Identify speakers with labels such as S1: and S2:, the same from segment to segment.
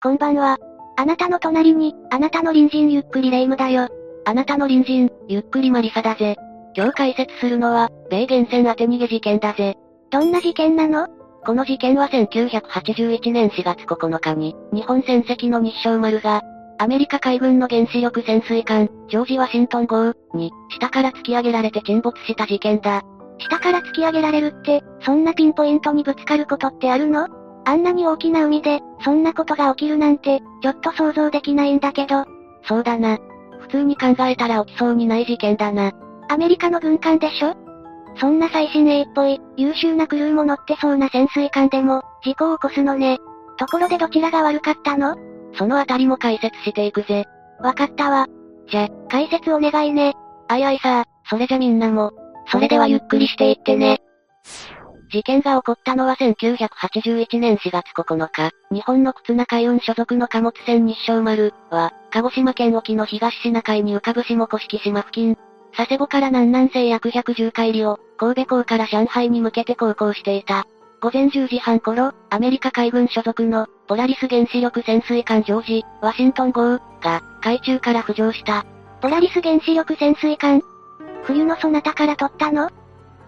S1: こんばんは。あなたの隣に、あなたの隣人ゆっくりレ夢ムだよ。
S2: あなたの隣人、ゆっくりマリサだぜ。今日解説するのは、米元線当て逃げ事件だぜ。
S1: どんな事件なの？
S2: この事件は1981年4月9日に、日本船籍の日照丸が、アメリカ海軍の原子力潜水艦、ジョージ・ワシントン号に、下から突き上げられて沈没した事件だ。
S1: 下から突き上げられるって、そんなピンポイントにぶつかることってあるの？あんなに大きな海で、そんなことが起きるなんて、ちょっと想像できないんだけど。
S2: そうだな。普通に考えたら起きそうにない事件だな。
S1: アメリカの軍艦でしょ？そんな最新鋭っぽい、優秀なクルーも乗ってそうな潜水艦でも、事故を起こすのね。ところでどちらが悪かったの？
S2: そのあたりも解説していくぜ。
S1: わかったわ。
S2: じゃ、
S1: 解説お願いね。
S2: あいあいさそれじゃみんなも、それではゆっくりしていってね。事件が起こったのは1981年4月9日、日本の忽那海運所属の貨物船日照丸は、鹿児島県沖の東シナ海に浮かぶ下甑島付近、佐世保から南南西約110海里を、神戸港から上海に向けて航行していた。午前10時半頃、アメリカ海軍所属の、ポラリス原子力潜水艦ジョージ、ワシントン号、が、海中から浮上した。
S1: ポラリス原子力潜水艦冬のそなたから撮ったの？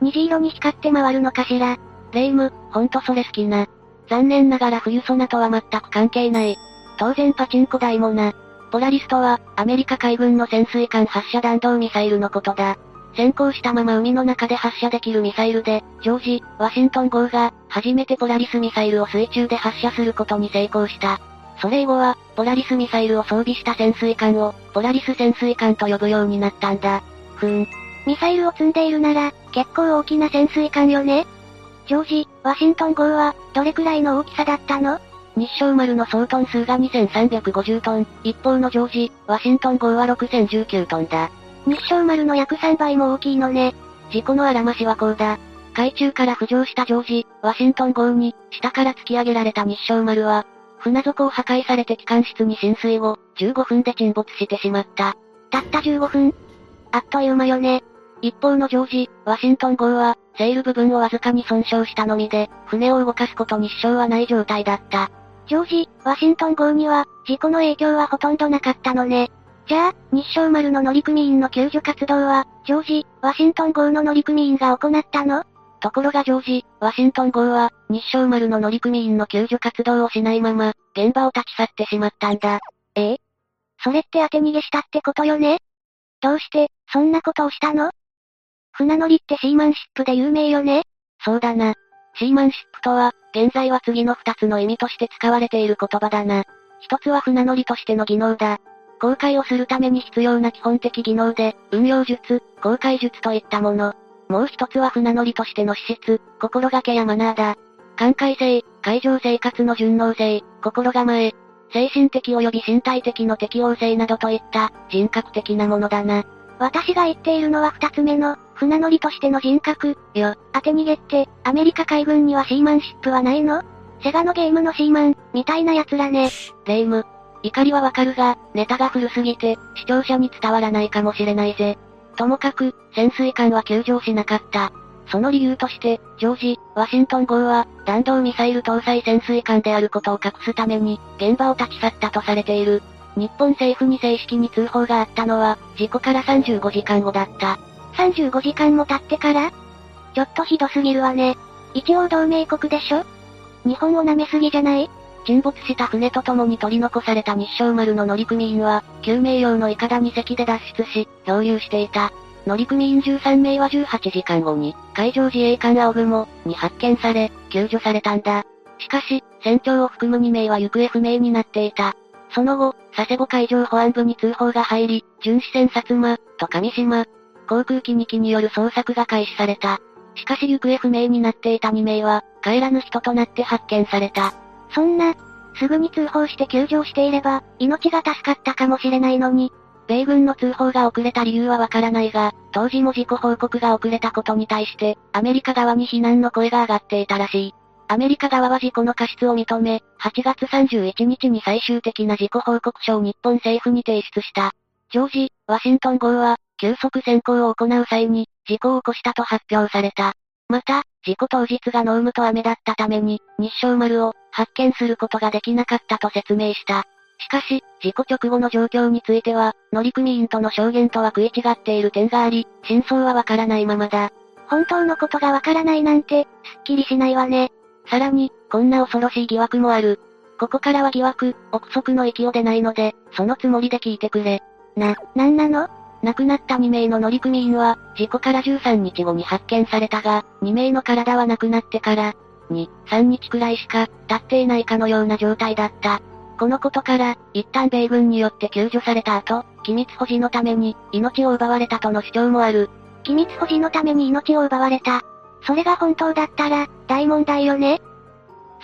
S1: 虹色に光って回るのかしら？
S2: レイム、ほんとそれ好きな。残念ながら冬ソナとは全く関係ない。当然パチンコ台もな。ポラリストは、アメリカ海軍の潜水艦発射弾道ミサイルのことだ。先行したまま海の中で発射できるミサイルで、ジョージ、ワシントン号が、初めてポラリスミサイルを水中で発射することに成功した。それ以後は、ポラリスミサイルを装備した潜水艦を、ポラリス潜水艦と呼ぶようになったんだ。
S1: ふん。ミサイルを積んでいるなら、結構大きな潜水艦よね？ジョージ、ワシントン号は、どれくらいの大きさだったの？
S2: 日照丸の総トン数が2350トン、一方のジョージ、ワシントン号は6019トンだ。
S1: 日照丸の約3倍も大きいのね。
S2: 事故のあらましはこうだ。海中から浮上したジョージ、ワシントン号に、下から突き上げられた日照丸は、船底を破壊されて機関室に浸水後、15分で沈没してしまった。
S1: たった15分あっという間よね。
S2: 一方のジョージ、ワシントン号は、セール部分をわずかに損傷したのみで、船を動かすことに支障はない状態だった。
S1: ジョージ、ワシントン号には、事故の影響はほとんどなかったのね。じゃあ、日照丸の乗組員の救助活動は、ジョージ、ワシントン号の乗組員が行ったの？
S2: ところがジョージ、ワシントン号は、日照丸の乗組員の救助活動をしないまま、現場を立ち去ってしまったんだ。
S1: ええ？それって当て逃げしたってことよね？どうして、そんなことをしたの？船乗りってシーマンシップで有名よね？
S2: そうだな。シーマンシップとは、現在は次の二つの意味として使われている言葉だな。一つは船乗りとしての技能だ。航海をするために必要な基本的技能で、運用術、航海術といったもの。もう一つは船乗りとしての資質、心がけやマナーだ。寛解性、海上生活の順応性、心構え、精神的及び身体的の適応性などといった人格的なものだな。
S1: 私が言っているのは二つ目の、船乗りとしての人格、よ。当て逃げって、アメリカ海軍にはシーマンシップはないの？セガのゲームのシーマン、みたいな奴らね。
S2: レイム。怒りはわかるが、ネタが古すぎて、視聴者に伝わらないかもしれないぜ。ともかく、潜水艦は救助しなかった。その理由として、ジョージ、ワシントン号は、弾道ミサイル搭載潜水艦であることを隠すために、現場を立ち去ったとされている。日本政府に正式に通報があったのは、事故から35時間後だった。
S1: 35時間も経ってから？ちょっとひどすぎるわね。一応同盟国でしょ？日本を舐めすぎじゃない？
S2: 沈没した船と共に取り残された日照丸の乗組員は、救命用のイカダ2隻で脱出し、漂流していた。乗組員13名は18時間後に、海上自衛艦青雲に発見され、救助されたんだ。しかし、船長を含む2名は行方不明になっていた。その後、佐世保海上保安部に通報が入り、巡視船薩摩、と上島、航空機2機による捜索が開始された。しかし行方不明になっていた2名は、帰らぬ人となって発見された。
S1: そんな、すぐに通報して救助していれば、命が助かったかもしれないのに。
S2: 米軍の通報が遅れた理由はわからないが、当時も事故報告が遅れたことに対して、アメリカ側に非難の声が上がっていたらしい。アメリカ側は事故の過失を認め、8月31日に最終的な事故報告書を日本政府に提出した。ジョージ、ワシントン号は、急速先行を行う際に、事故を起こしたと発表された。また、事故当日が濃霧と雨だったために、日照丸を、発見することができなかったと説明した。しかし、事故直後の状況については、乗組員との証言とは食い違っている点があり、真相はわからないままだ。
S1: 本当のことがわからないなんて、すっきりしないわね。
S2: さらに、こんな恐ろしい疑惑もある。ここからは疑惑、憶測の域を出ないので、そのつもりで聞いてくれ。
S1: な、なんなの？
S2: 亡くなった2名の乗組員は、事故から13日後に発見されたが、2名の体は亡くなってから、2、3日くらいしか、経っていないかのような状態だった。このことから、一旦米軍によって救助された後、機密保持のために、命を奪われたとの主張もある。
S1: 機密保持のために命を奪われた。それが本当だったら、大問題よね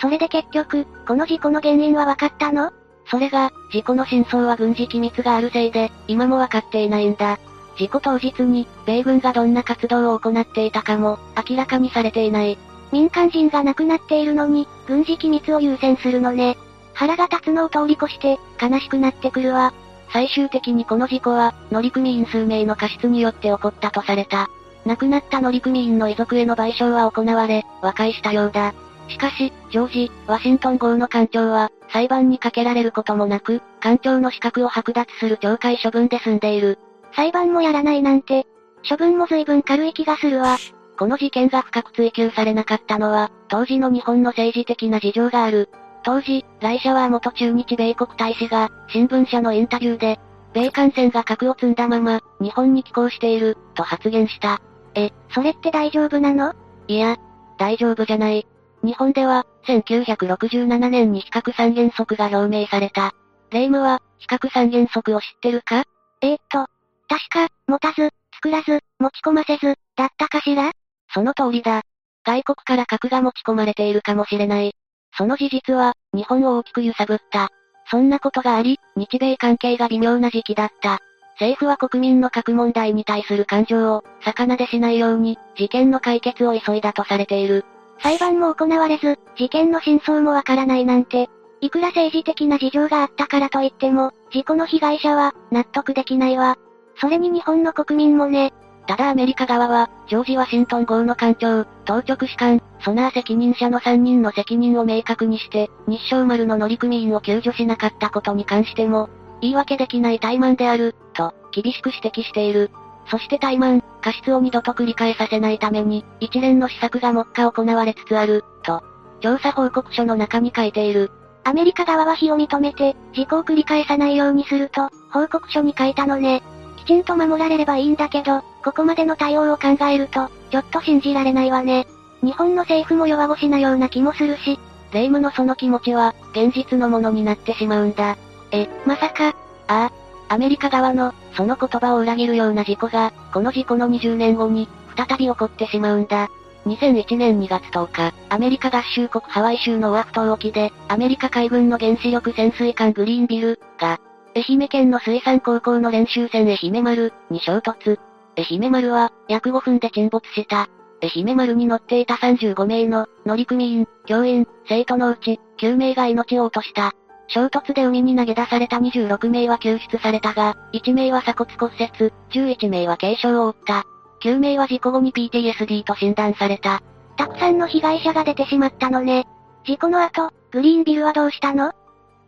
S1: それで結局、この事故の原因は分かったの？
S2: それが、事故の真相は軍事機密があるせいで、今も分かっていないんだ。事故当日に、米軍がどんな活動を行っていたかも、明らかにされていない。
S1: 民間人が亡くなっているのに、軍事機密を優先するのね。腹が立つのを通り越して、悲しくなってくるわ。
S2: 最終的にこの事故は、乗組員数名の過失によって起こったとされた。亡くなった乗組員の遺族への賠償は行われ、和解したようだ。しかし、ジョージ、ワシントン号の艦長は、裁判にかけられることもなく、艦長の資格を剥奪する懲戒処分で済んでいる。
S1: 裁判もやらないなんて、処分も随分軽い気がするわ。
S2: この事件が深く追及されなかったのは、当時の日本の政治的な事情がある。当時、ライシャワー元駐日米国大使が、新聞社のインタビューで、米艦船が核を積んだまま、日本に寄港している、と発言した。
S1: え、それって大丈夫なの？
S2: いや、大丈夫じゃない。日本では、1967年に比較三原則が表明された。レイムは、比較三原則を知ってるか？
S1: えー、っと、確か、持たず、作らず、持ち込ませず、だったかしら？
S2: その通りだ。外国から核が持ち込まれているかもしれない。その事実は、日本を大きく揺さぶった。そんなことがあり、日米関係が微妙な時期だった。政府は国民の核問題に対する感情を、魚でしないように、事件の解決を急いだとされている。
S1: 裁判も行われず、事件の真相もわからないなんて、いくら政治的な事情があったからといっても、事故の被害者は、納得できないわ。それに日本の国民もね。
S2: ただアメリカ側は、ジョージ・ワシントン号の艦長、当直士官、ソナー責任者の3人の責任を明確にして、日照丸の乗組員を救助しなかったことに関しても、言い訳できない怠慢である、と、厳しく指摘している。そして怠慢、過失を二度と繰り返させないために、一連の施策が目下行われつつある、と、調査報告書の中に書いている。
S1: アメリカ側は非を認めて、事故を繰り返さないようにすると、報告書に書いたのね。きちんと守られればいいんだけど、ここまでの対応を考えると、ちょっと信じられないわね。日本の政府も弱腰なような気もするし、
S2: 霊夢のその気持ちは、現実のものになってしまうんだ。
S1: え、まさか、
S2: ああ、アメリカ側の、その言葉を裏切るような事故が、この事故の20年後に、再び起こってしまうんだ。2001年2月10日、アメリカ合衆国ハワイ州のオアフ島沖で、アメリカ海軍の原子力潜水艦グリーンビルが、愛媛県の水産高校の練習船愛媛丸に衝突。愛媛丸は、約5分で沈没した。愛媛丸に乗っていた35名の乗組員、教員、生徒のうち、9名が命を落とした。衝突で海に投げ出された26名は救出されたが、1名は鎖骨骨折、11名は軽傷を負った。9名は事故後に PTSD と診断された。
S1: たくさんの被害者が出てしまったのね。事故の後、グリーンビルはどうしたの？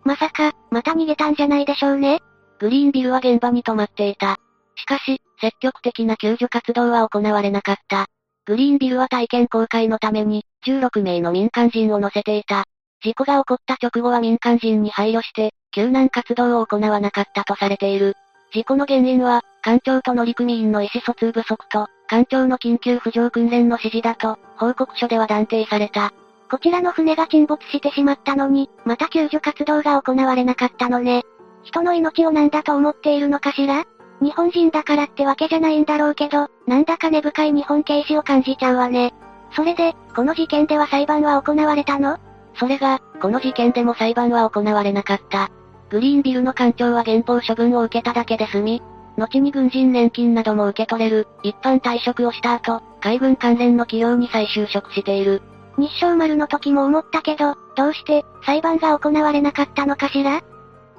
S1: まさか、また逃げたんじゃないでしょうね。
S2: グリーンビルは現場に止まっていた。しかし、積極的な救助活動は行われなかった。グリーンビルは体験公開のために、16名の民間人を乗せていた。事故が起こった直後は民間人に配慮して、救難活動を行わなかったとされている。事故の原因は、艦長と乗組員の意思疎通不足と、艦長の緊急浮上訓練の指示だと、報告書では断定された。
S1: こちらの船が沈没してしまったのに、また救助活動が行われなかったのね。人の命を何だと思っているのかしら？日本人だからってわけじゃないんだろうけど、なんだか根深い日本軽視を感じちゃうわね。それで、この事件では裁判は行われたの？
S2: それが、この事件でも裁判は行われなかった。グリーンビルの艦長は減俸処分を受けただけで済み、後に軍人年金なども受け取れる、一般退職をした後、海軍関連の企業に再就職している。
S1: 日照丸の時も思ったけど、どうして、裁判が行われなかったのかしら？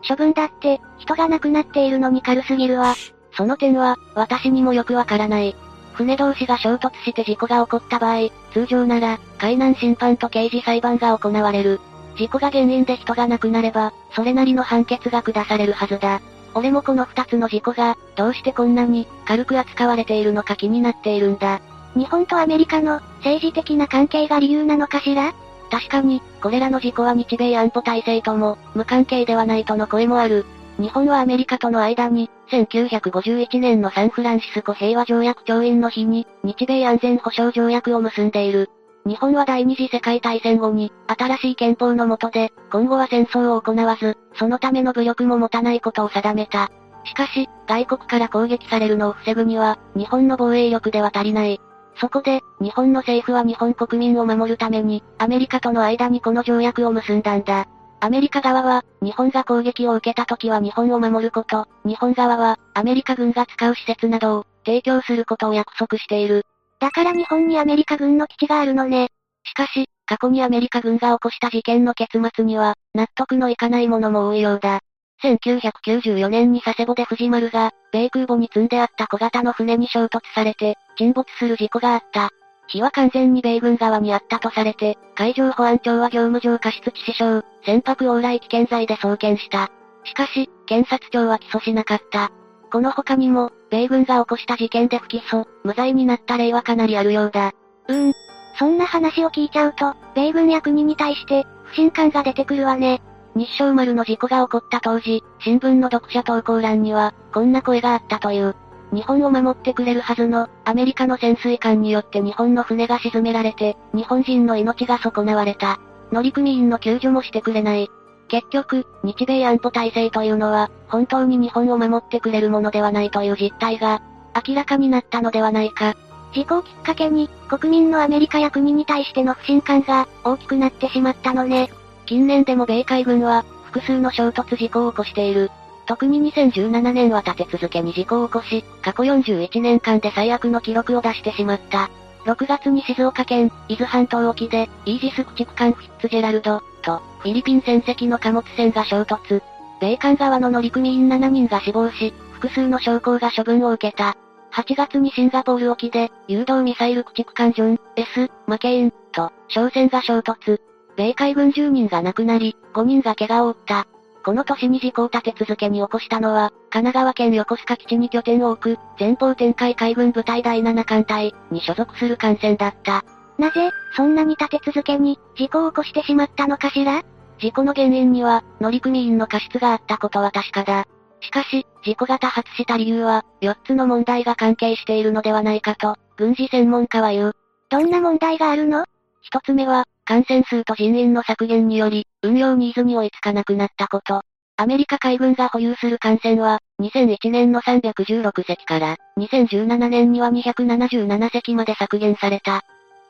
S1: 処分だって、人が亡くなっているのに軽すぎるわ。
S2: その点は、私にもよくわからない。船同士が衝突して事故が起こった場合、通常なら、海難審判と刑事裁判が行われる。事故が原因で人が亡くなれば、それなりの判決が下されるはずだ。俺もこの二つの事故が、どうしてこんなに、軽く扱われているのか気になっているんだ。
S1: 日本とアメリカの、政治的な関係が理由なのかしら？
S2: 確かに、これらの事故は日米安保体制とも、無関係ではないとの声もある。日本はアメリカとの間に、1951年のサンフランシスコ平和条約調印の日に、日米安全保障条約を結んでいる。日本は第二次世界大戦後に、新しい憲法の下で、今後は戦争を行わず、そのための武力も持たないことを定めた。しかし、外国から攻撃されるのを防ぐには、日本の防衛力では足りない。そこで、日本の政府は日本国民を守るために、アメリカとの間にこの条約を結んだんだ。アメリカ側は、日本が攻撃を受けた時は日本を守ること、日本側は、アメリカ軍が使う施設などを、提供することを約束している。
S1: だから日本にアメリカ軍の基地があるのね。
S2: しかし、過去にアメリカ軍が起こした事件の結末には、納得のいかないものも多いようだ。1994年に佐世保で藤丸が、米空母に積んであった小型の船に衝突されて、沈没する事故があった。火は完全に米軍側にあったとされて、海上保安庁は業務上過失致死傷、船舶往来危険罪で送検した。しかし、検察庁は起訴しなかった。この他にも、米軍が起こした事件で不起訴、無罪になった例はかなりあるようだ。
S1: うーん。そんな話を聞いちゃうと、米軍や国に対して、不信感が出てくるわね。
S2: 日照丸の事故が起こった当時、新聞の読者投稿欄には、こんな声があったという。日本を守ってくれるはずの、アメリカの潜水艦によって日本の船が沈められて、日本人の命が損なわれた。乗組員の救助もしてくれない。結局、日米安保体制というのは、本当に日本を守ってくれるものではないという実態が、明らかになったのではないか。
S1: 事故をきっかけに、国民のアメリカや国に対しての不信感が、大きくなってしまったのね。
S2: 近年でも米海軍は、複数の衝突事故を起こしている。特に2017年は立て続けに事故を起こし、過去41年間で最悪の記録を出してしまった。6月に静岡県、伊豆半島沖で、イージス駆逐艦フィッツジェラルド、と、フィリピン船籍の貨物船が衝突。米艦側の乗組員7人が死亡し、複数の将校が処分を受けた。8月にシンガポール沖で、誘導ミサイル駆逐艦ジョン、S、マケイン、と、商船が衝突。米海軍10人が亡くなり、5人が怪我を負った。この年に事故を立て続けに起こしたのは、神奈川県横須賀基地に拠点を置く、前方展開海軍部隊第7艦隊に所属する艦船だった。
S1: なぜ、そんなに立て続けに、事故を起こしてしまったのかしら？
S2: 事故の原因には、乗組員の過失があったことは確かだ。しかし、事故が多発した理由は、4つの問題が関係しているのではないかと、軍事専門家は言う。
S1: どんな問題があるの？
S2: 一つ目は、感染数と人員の削減により、運用ニーズに追いつかなくなったこと。アメリカ海軍が保有する艦船は、2001年の316隻から、2017年には277隻まで削減された。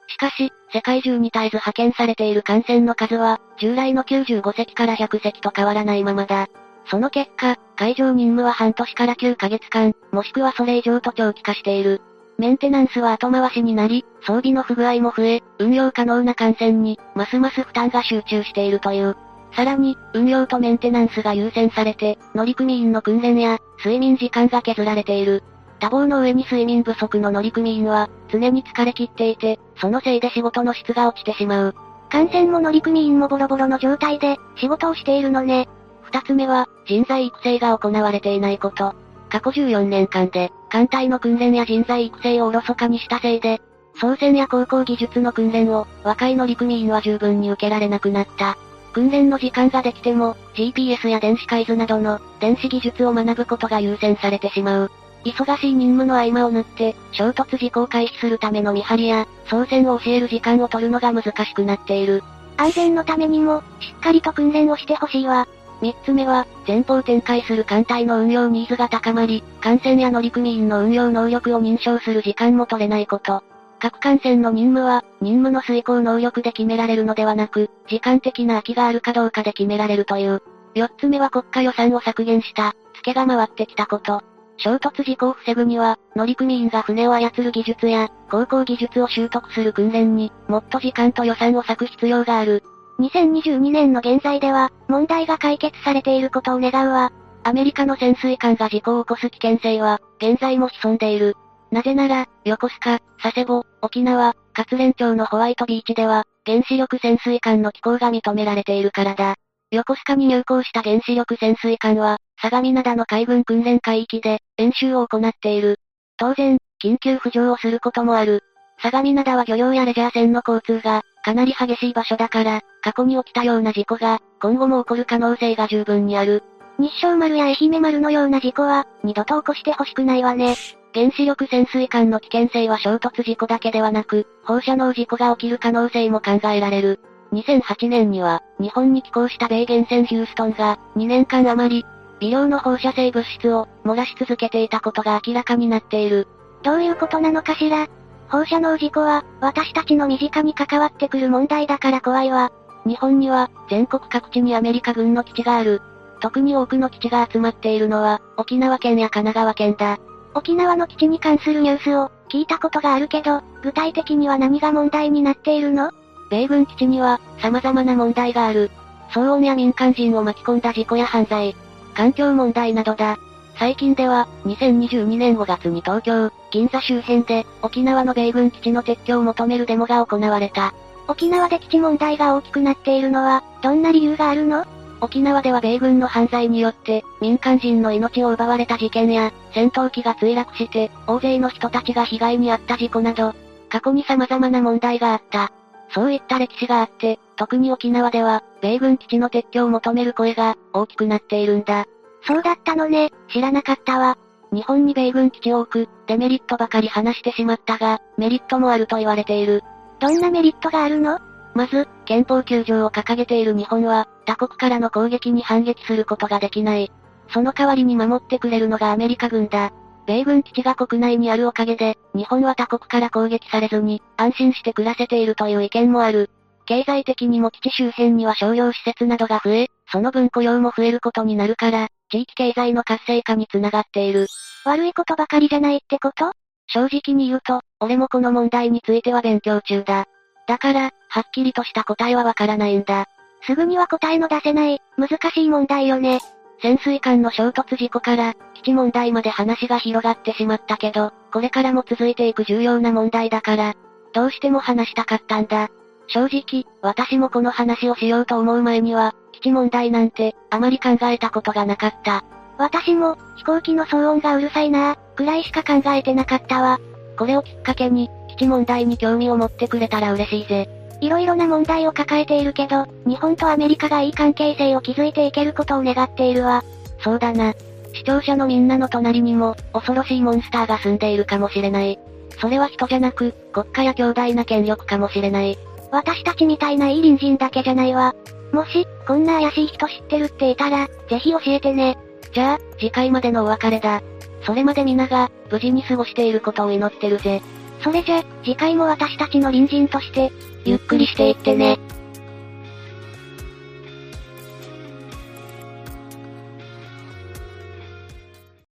S2: しかし、世界中に絶えず派遣されている艦船の数は、従来の95隻から100隻と変わらないままだ。その結果、海上任務は半年から9ヶ月間、もしくはそれ以上と長期化している。メンテナンスは後回しになり、装備の不具合も増え、運用可能な艦船に、ますます負担が集中しているという。さらに、運用とメンテナンスが優先されて、乗組員の訓練や、睡眠時間が削られている。多忙の上に睡眠不足の乗組員は、常に疲れ切っていて、そのせいで仕事の質が落ちてしまう。
S1: 艦船も乗組員もボロボロの状態で、仕事をしているのね。
S2: 二つ目は、人材育成が行われていないこと。過去14年間で、艦隊の訓練や人材育成をおろそかにしたせいで、操船や航行技術の訓練を、若い乗組員は十分に受けられなくなった。訓練の時間ができても、GPS や電子海図などの、電子技術を学ぶことが優先されてしまう。忙しい任務の合間を縫って、衝突事故を回避するための見張りや、操船を教える時間を取るのが難しくなっている。
S1: 安全のためにも、しっかりと訓練をしてほしいわ。
S2: 三つ目は、前方展開する艦隊の運用ニーズが高まり、艦船や乗組員の運用能力を認証する時間も取れないこと。各艦船の任務は、任務の遂行能力で決められるのではなく、時間的な空きがあるかどうかで決められるという。四つ目は国家予算を削減した、付けが回ってきたこと。衝突事故を防ぐには、乗組員が船を操る技術や、航行技術を習得する訓練に、もっと時間と予算を割く必要がある。
S1: 2022年の現在では、問題が解決されていることを願うわ。
S2: アメリカの潜水艦が事故を起こす危険性は、現在も潜んでいる。なぜなら、横須賀、佐世保、沖縄、活連町のホワイトビーチでは、原子力潜水艦の寄港が認められているからだ。横須賀に入港した原子力潜水艦は、相模灘の海軍訓練海域で、演習を行っている。当然、緊急浮上をすることもある。相模灘は漁業やレジャー船の交通が、かなり激しい場所だから、過去に起きたような事故が、今後も起こる可能性が十分にある。
S1: 日照丸や愛媛丸のような事故は、二度と起こしてほしくないわね。
S2: 原子力潜水艦の危険性は衝突事故だけではなく、放射能事故が起きる可能性も考えられる。2008年には、日本に寄港した米原船ヒューストンが、2年間余り、微量の放射性物質を、漏らし続けていたことが明らかになっている。
S1: どういうことなのかしら？放射能事故は、私たちの身近に関わってくる問題だから怖いわ。
S2: 日本には、全国各地にアメリカ軍の基地がある。特に多くの基地が集まっているのは、沖縄県や神奈川県だ。
S1: 沖縄の基地に関するニュースを、聞いたことがあるけど、具体的には何が問題になっているの？
S2: 米軍基地には、様々な問題がある。騒音や民間人を巻き込んだ事故や犯罪、環境問題などだ。最近では、2022年5月に東京、銀座周辺で、沖縄の米軍基地の撤去を求めるデモが行われた。
S1: 沖縄で基地問題が大きくなっているのは、どんな理由があるの？
S2: 沖縄では米軍の犯罪によって、民間人の命を奪われた事件や、戦闘機が墜落して、大勢の人たちが被害に遭った事故など、過去に様々な問題があった。そういった歴史があって、特に沖縄では、米軍基地の撤去を求める声が、大きくなっているんだ。
S1: そうだったのね、知らなかったわ。
S2: 日本に米軍基地を置く、デメリットばかり話してしまったが、メリットもあると言われている。
S1: どんなメリットがあるの？
S2: まず、憲法9条を掲げている日本は、他国からの攻撃に反撃することができない。その代わりに守ってくれるのがアメリカ軍だ。米軍基地が国内にあるおかげで、日本は他国から攻撃されずに、安心して暮らせているという意見もある。経済的にも基地周辺には商業施設などが増え、その分雇用も増えることになるから、地域経済の活性化につながっている。
S1: 悪いことばかりじゃないってこと？
S2: 正直に言うと、俺もこの問題については勉強中だ。だから、はっきりとした答えはわからないんだ。
S1: すぐには答えの出せない、難しい問題よね。
S2: 潜水艦の衝突事故から、基地問題まで話が広がってしまったけど、これからも続いていく重要な問題だから、どうしても話したかったんだ。正直、私もこの話をしようと思う前には、基地問題なんて、あまり考えたことがなかった。
S1: 私も、飛行機の騒音がうるさいなぁ、くらいしか考えてなかったわ。
S2: これをきっかけに、基地問題に興味を持ってくれたら嬉しいぜ。
S1: いろいろな問題を抱えているけど、日本とアメリカがいい関係性を築いていけることを願っているわ。
S2: そうだな。視聴者のみんなの隣にも、恐ろしいモンスターが住んでいるかもしれない。それは人じゃなく、国家や強大な権力かもしれない。
S1: 私たちみたいないい隣人だけじゃないわ。もし、こんな怪しい人知ってるっていたら、ぜひ教えてね。
S2: じゃあ、次回までのお別れだ。それまで皆が、無事に過ごしていることを祈ってるぜ。
S1: それじゃ、次回も私たちの隣人として、ゆっくりしていってね。